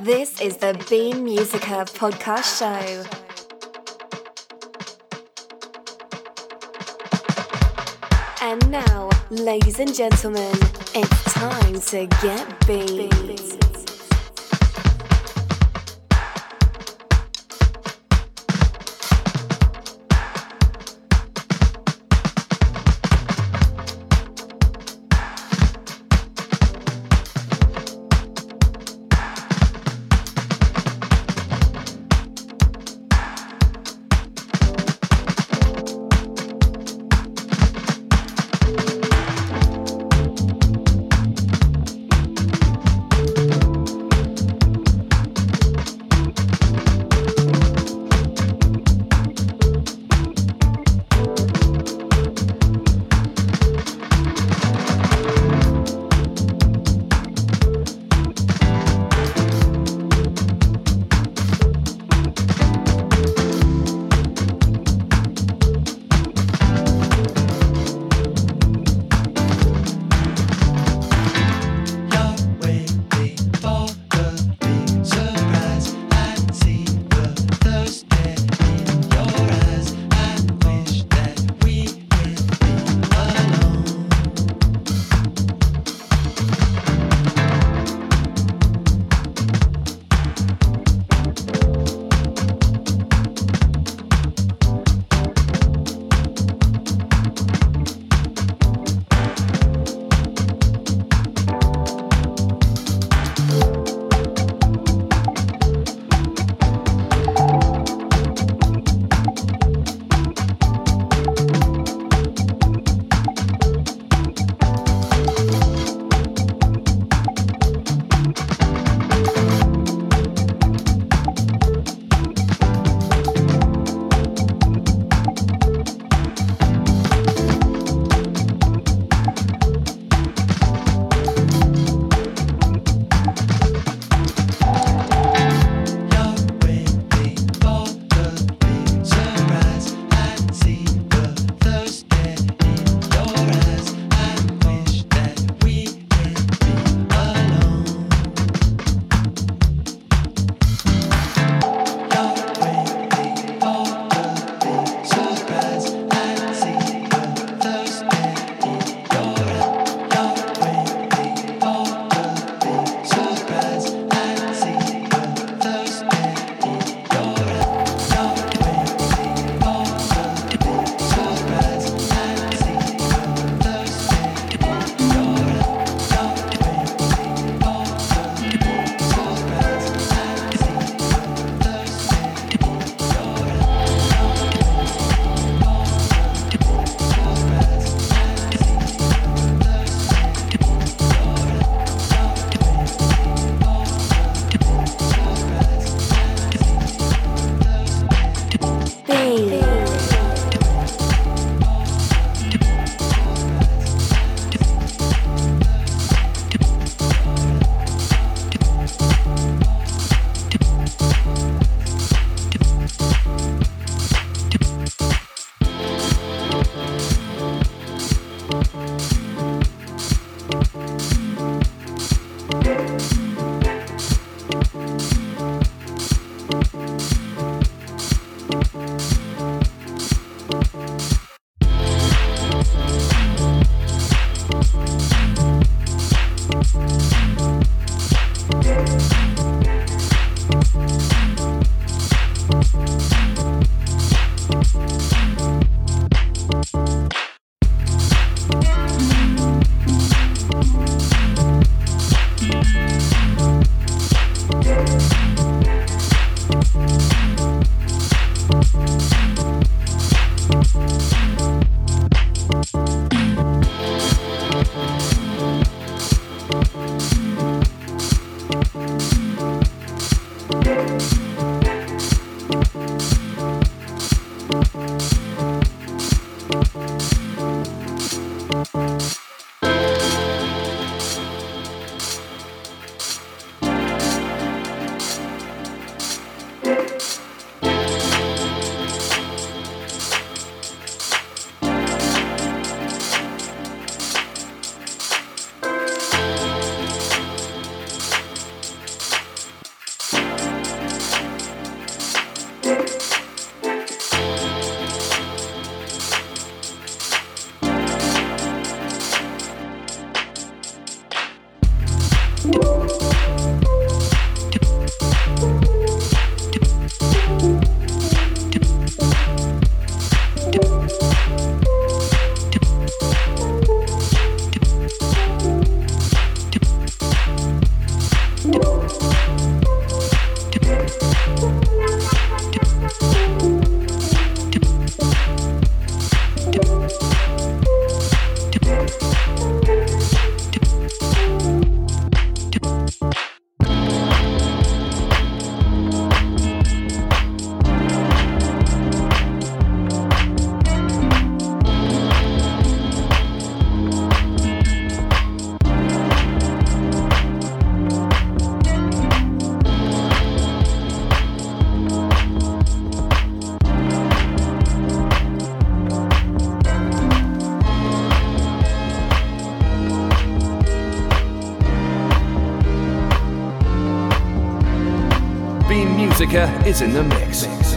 This is the Beam Musica podcast show. And now, ladies and gentlemen, it's time to get beamed. Is in the mix.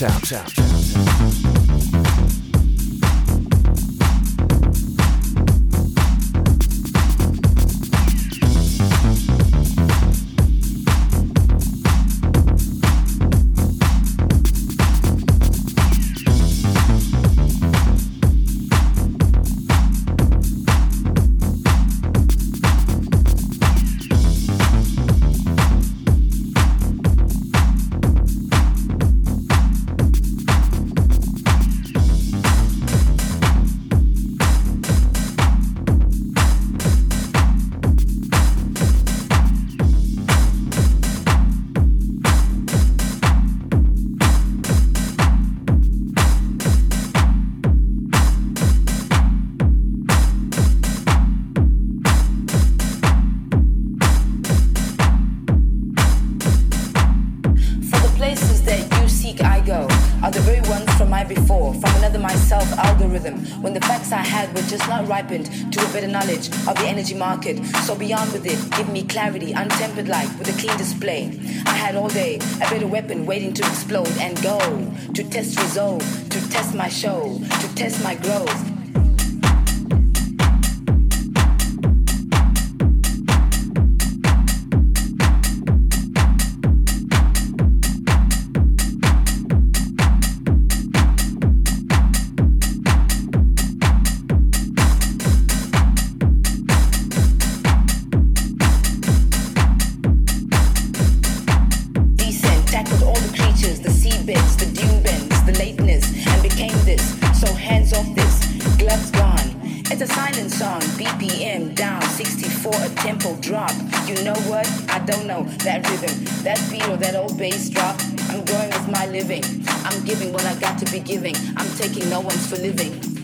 This out. another myself algorithm when the facts I had were just not ripened to a better knowledge of the energy market. So beyond with it, give me clarity, untempered light with a clean display. I had all day a better weapon waiting to explode and go to test resolve, to test my show, to test my growth for living.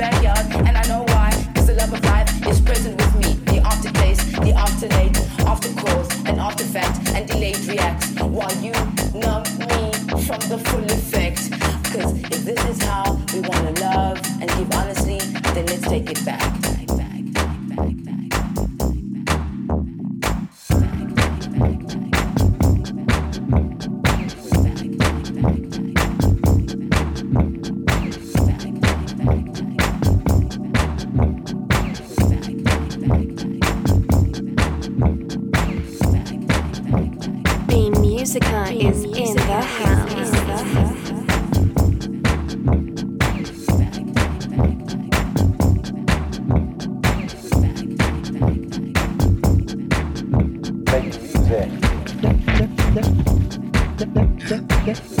backyard. Yes.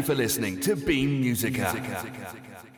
you for listening to Beam Musica.